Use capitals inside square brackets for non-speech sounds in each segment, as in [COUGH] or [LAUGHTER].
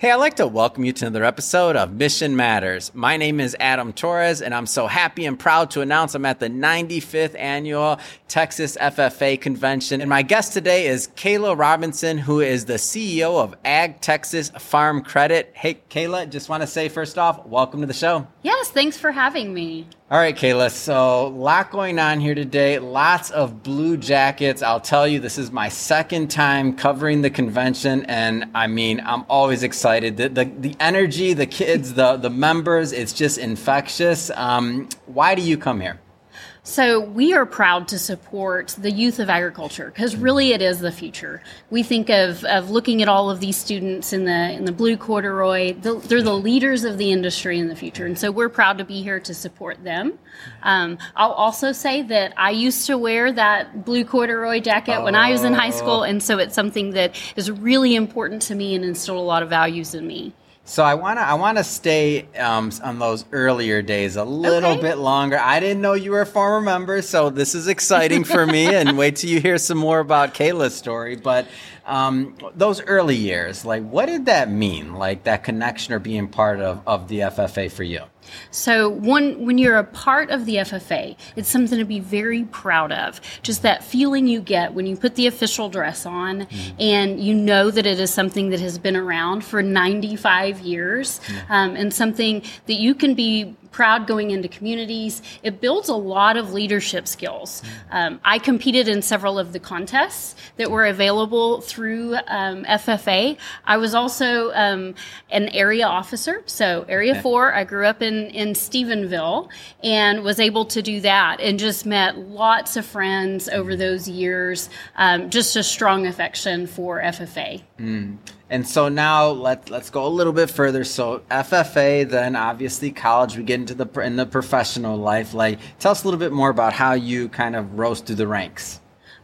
Hey, I'd like to welcome you to another episode of Mission Matters. My name is Adam Torres, and I'm so happy and proud to announce I'm at the 95th annual Texas FFA convention. And my guest today is Kayla Robinson, who is the CEO of Ag Texas Farm Credit. Hey, Kayla, just want to say first off, welcome to the show. Yes, thanks for having me. All right, Kayla. So, a lot going on here today. Lots of blue jackets. I'll tell you, this is my second time covering the convention, and I mean, I'm always excited. The the, the energy, the kids, the the members, it's just infectious. Um, why do you come here? So, we are proud to support the youth of agriculture because really it is the future. We think of, of looking at all of these students in the in the blue corduroy. The, they're the leaders of the industry in the future, and so we're proud to be here to support them. Um, I'll also say that I used to wear that blue corduroy jacket oh. when I was in high school, and so it's something that is really important to me and instilled a lot of values in me. So I wanna I wanna stay um, on those earlier days a little okay. bit longer. I didn't know you were a former member, so this is exciting for me. [LAUGHS] and wait till you hear some more about Kayla's story. But um, those early years, like what did that mean? Like that connection or being part of, of the FFA for you? So when when you're a part of the FFA, it's something to be very proud of. Just that feeling you get when you put the official dress on mm-hmm. and you know that it is something that has been around for 95 years mm-hmm. um, and something that you can be proud going into communities. It builds a lot of leadership skills. Um, I competed in several of the contests that were available through um, FFA. I was also um, an area officer, so Area 4. I grew up in, in Stephenville and was able to do that and just met lots of friends over those years. Um, just a strong affection for FFA. Mm. And so now let let's go a little bit further. So FFA, then obviously college. We get into the in the professional life. Like, tell us a little bit more about how you kind of rose through the ranks.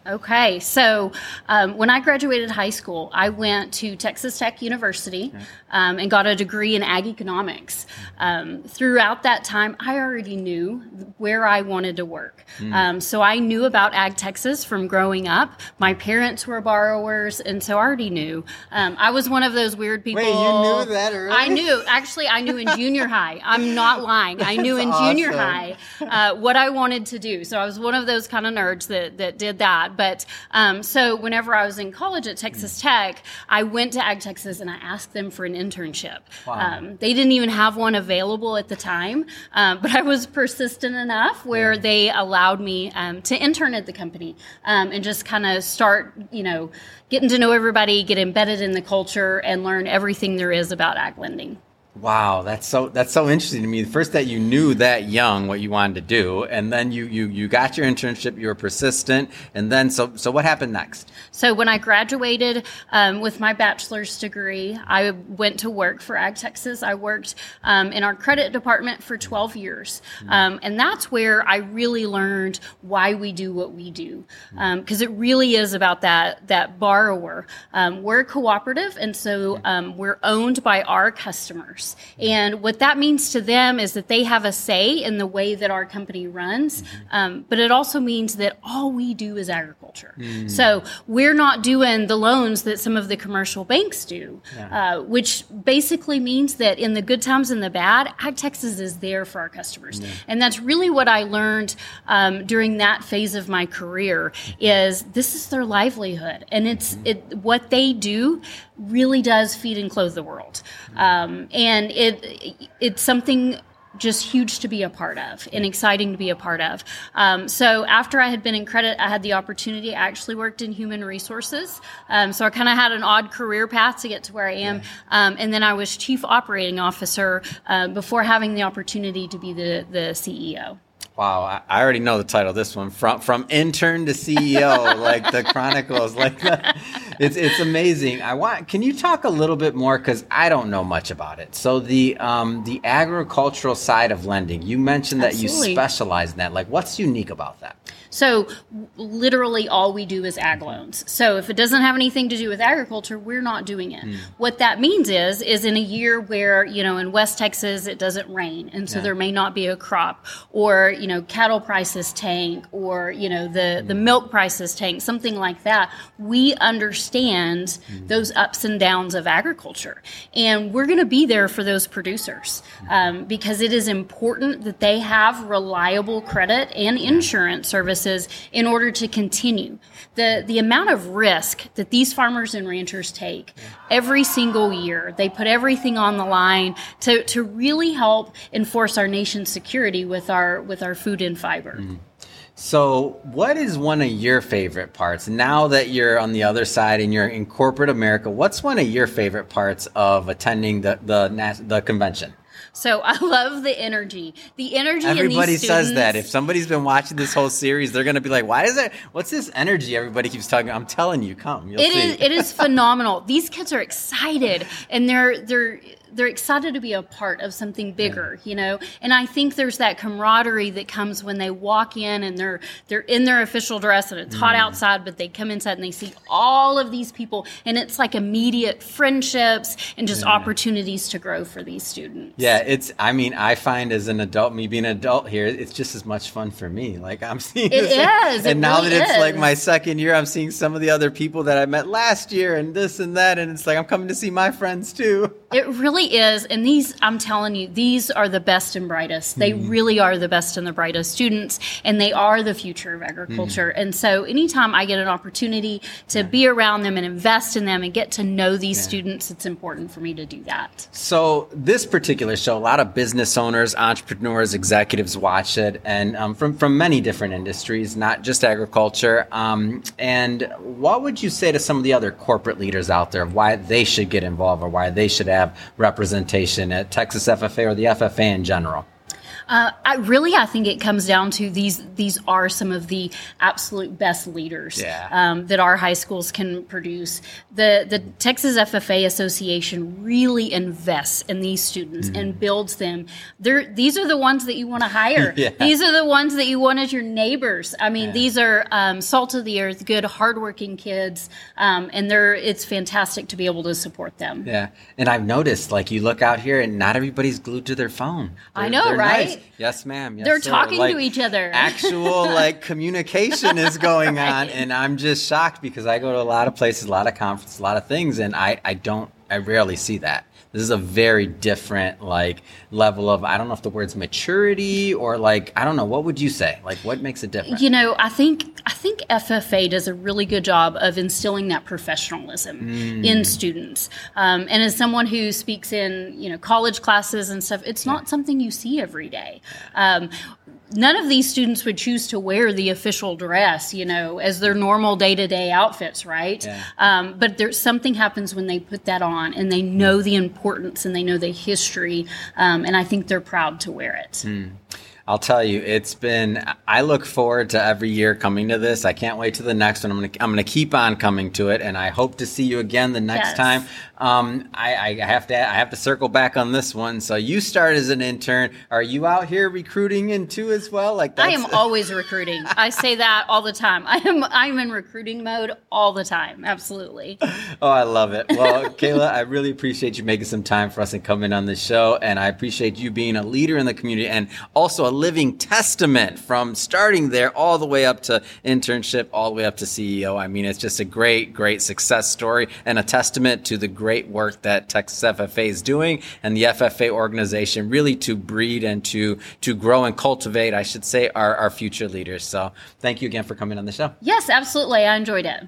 Okay, so um, when I graduated high school, I went to Texas Tech University um, and got a degree in ag economics. Um, throughout that time, I already knew where I wanted to work. Mm. so I knew about Ag Texas from growing up. My parents were borrowers, and so I already knew. Um, I was one of those weird people. Wait, you knew that early? I knew. Actually, I knew in junior high. I'm not lying. I knew in awesome. junior high uh, what I wanted to do. So I was one of those kind of nerds that, that did that. But um, so whenever I was in college at Texas Tech, I went to Ag Texas and I asked them for an internship. Wow. Um, they didn't even have one available at the time, um, but I was persistent enough where yeah. they allowed me um, to intern at the company um, and just kind of start, you know, getting to know everybody, get embedded in the culture, and learn everything there is about ag lending. Wow, that's so that's so interesting to me. First, that you knew that young what you wanted to do, and then you you you got your internship. You were persistent, and then so so what happened next? So when I graduated um, with my bachelor's degree, I went to work for Ag Texas. I worked um, in our credit department for 12 years, hmm. um, and that's where I really learned why we do what we do, because um, it really is about that that borrower. Um, we're cooperative, and so um, we're owned by our customers. And what that means to them is that they have a say in the way that our company runs. Mm-hmm. Um, but it also means that all we do is agriculture. Mm. So we're not doing the loans that some of the commercial banks do, yeah. uh, which basically means that in the good times and the bad, Ag Texas is there for our customers. Yeah. And that's really what I learned um, during that phase of my career is this is their livelihood. And it's mm-hmm. it, what they do really does feed and clothe the world. Um, and it it's something just huge to be a part of and exciting to be a part of. Um, so after I had been in credit, I had the opportunity. I actually worked in human resources. Um, so I kind of had an odd career path to get to where I am. Um, and then I was chief operating officer uh, before having the opportunity to be the, the CEO. Wow, I already know the title of this one. From from intern to CEO, like the [LAUGHS] chronicles, like the, it's it's amazing. I want. Can you talk a little bit more because I don't know much about it. So the um the agricultural side of lending, you mentioned that Absolutely. you specialize in that. Like, what's unique about that? So, literally, all we do is ag loans. So, if it doesn't have anything to do with agriculture, we're not doing it. Mm. What that means is, is in a year where you know in West Texas it doesn't rain, and so yeah. there may not be a crop, or you know cattle prices tank, or you know the mm. the milk prices tank, something like that. We understand understand mm-hmm. those ups and downs of agriculture. And we're going to be there for those producers um, because it is important that they have reliable credit and insurance services in order to continue. The, the amount of risk that these farmers and ranchers take every single year, they put everything on the line to, to really help enforce our nation's security with our, with our food and fiber. Mm-hmm. So, what is one of your favorite parts now that you're on the other side and you're in corporate America? What's one of your favorite parts of attending the the, the convention? So [LAUGHS] I love the energy. The energy. Everybody says that. If somebody's been watching this whole series, they're going to be like, "Why is it? What's this energy?" Everybody keeps talking. I'm telling you, come. You'll it see. Is, It is [LAUGHS] phenomenal. These kids are excited, and they're they're they're excited to be a part of something bigger, yeah. you know. And I think there's that camaraderie that comes when they walk in and they're they're in their official dress and it's mm. hot outside, but they come inside and they see all of these people, and it's like immediate friendships and just yeah. opportunities to grow for these students. Yeah, it's. I mean, I find as an adult, me being an adult here, it's just as much fun for me. Like I'm seeing. It [LAUGHS] is. And it now really that it's is. like my second year, I'm seeing some of the other people that I met last year and this and that, and it's like I'm coming to see my friends too. It really is. And these, I'm telling you, these are the best and brightest. They mm. really are the best and the brightest students, and they are the future of agriculture. Mm. And so, anytime I get an opportunity to yeah. be around them and invest in them and get to know these yeah. students, it's important for me to do that. So, this particular show, a lot of business owners, entrepreneurs, executives watch it, and um, from, from many different industries, not just agriculture. Um, and what would you say to some of the other corporate leaders out there of why they should get involved or why they should have representation at Texas FFA or the FFA in general? Uh, I really, I think it comes down to these. These are some of the absolute best leaders yeah. um, that our high schools can produce. The the Texas FFA Association really invests in these students mm-hmm. and builds them. They're, these are the ones that you want to hire. [LAUGHS] yeah. These are the ones that you want as your neighbors. I mean, yeah. these are um, salt of the earth, good, hardworking kids, um, and they're. It's fantastic to be able to support them. Yeah, and I've noticed, like you look out here, and not everybody's glued to their phone. They're, I know, right? Nice. [LAUGHS] Yes, ma'am. Yes, They're sir. talking like, to each other. [LAUGHS] actual like communication is going right. on, and I'm just shocked because I go to a lot of places, a lot of conferences, a lot of things, and I I don't I rarely see that. This is a very different like level of I don't know if the word's maturity or like I don't know what would you say like what makes it different. You know I think I think FFA does a really good job of instilling that professionalism mm. in students. Um, and as someone who speaks in you know college classes and stuff, it's not something you see every day. Um, none of these students would choose to wear the official dress, you know, as their normal day to day outfits, right? Yeah. Um, but there's something happens when they put that on and they know the importance and they know the history, um, and I think they're proud to wear it. Mm. I'll tell you, it's been. I look forward to every year coming to this. I can't wait to the next one. I'm gonna I'm gonna keep on coming to it, and I hope to see you again the next yes. time. Um, I, I, have to I have to circle back on this one. So you start as an intern. Are you out here recruiting in too as well? Like I am always recruiting. I say that all the time. I am I'm in recruiting mode all the time. Absolutely. Oh, I love it. Well, Kayla, I really appreciate you making some time for us and coming on the show, and I appreciate you being a leader in the community and also a living testament from starting there all the way up to internship, all the way up to CEO. I mean, it's just a great, great success story and a testament to the great work that Texas FFA is doing and the FFA organization really to breed and to to grow and cultivate, I should say, our, our future leaders. So thank you again for coming on the show. Yes, absolutely. I enjoyed it.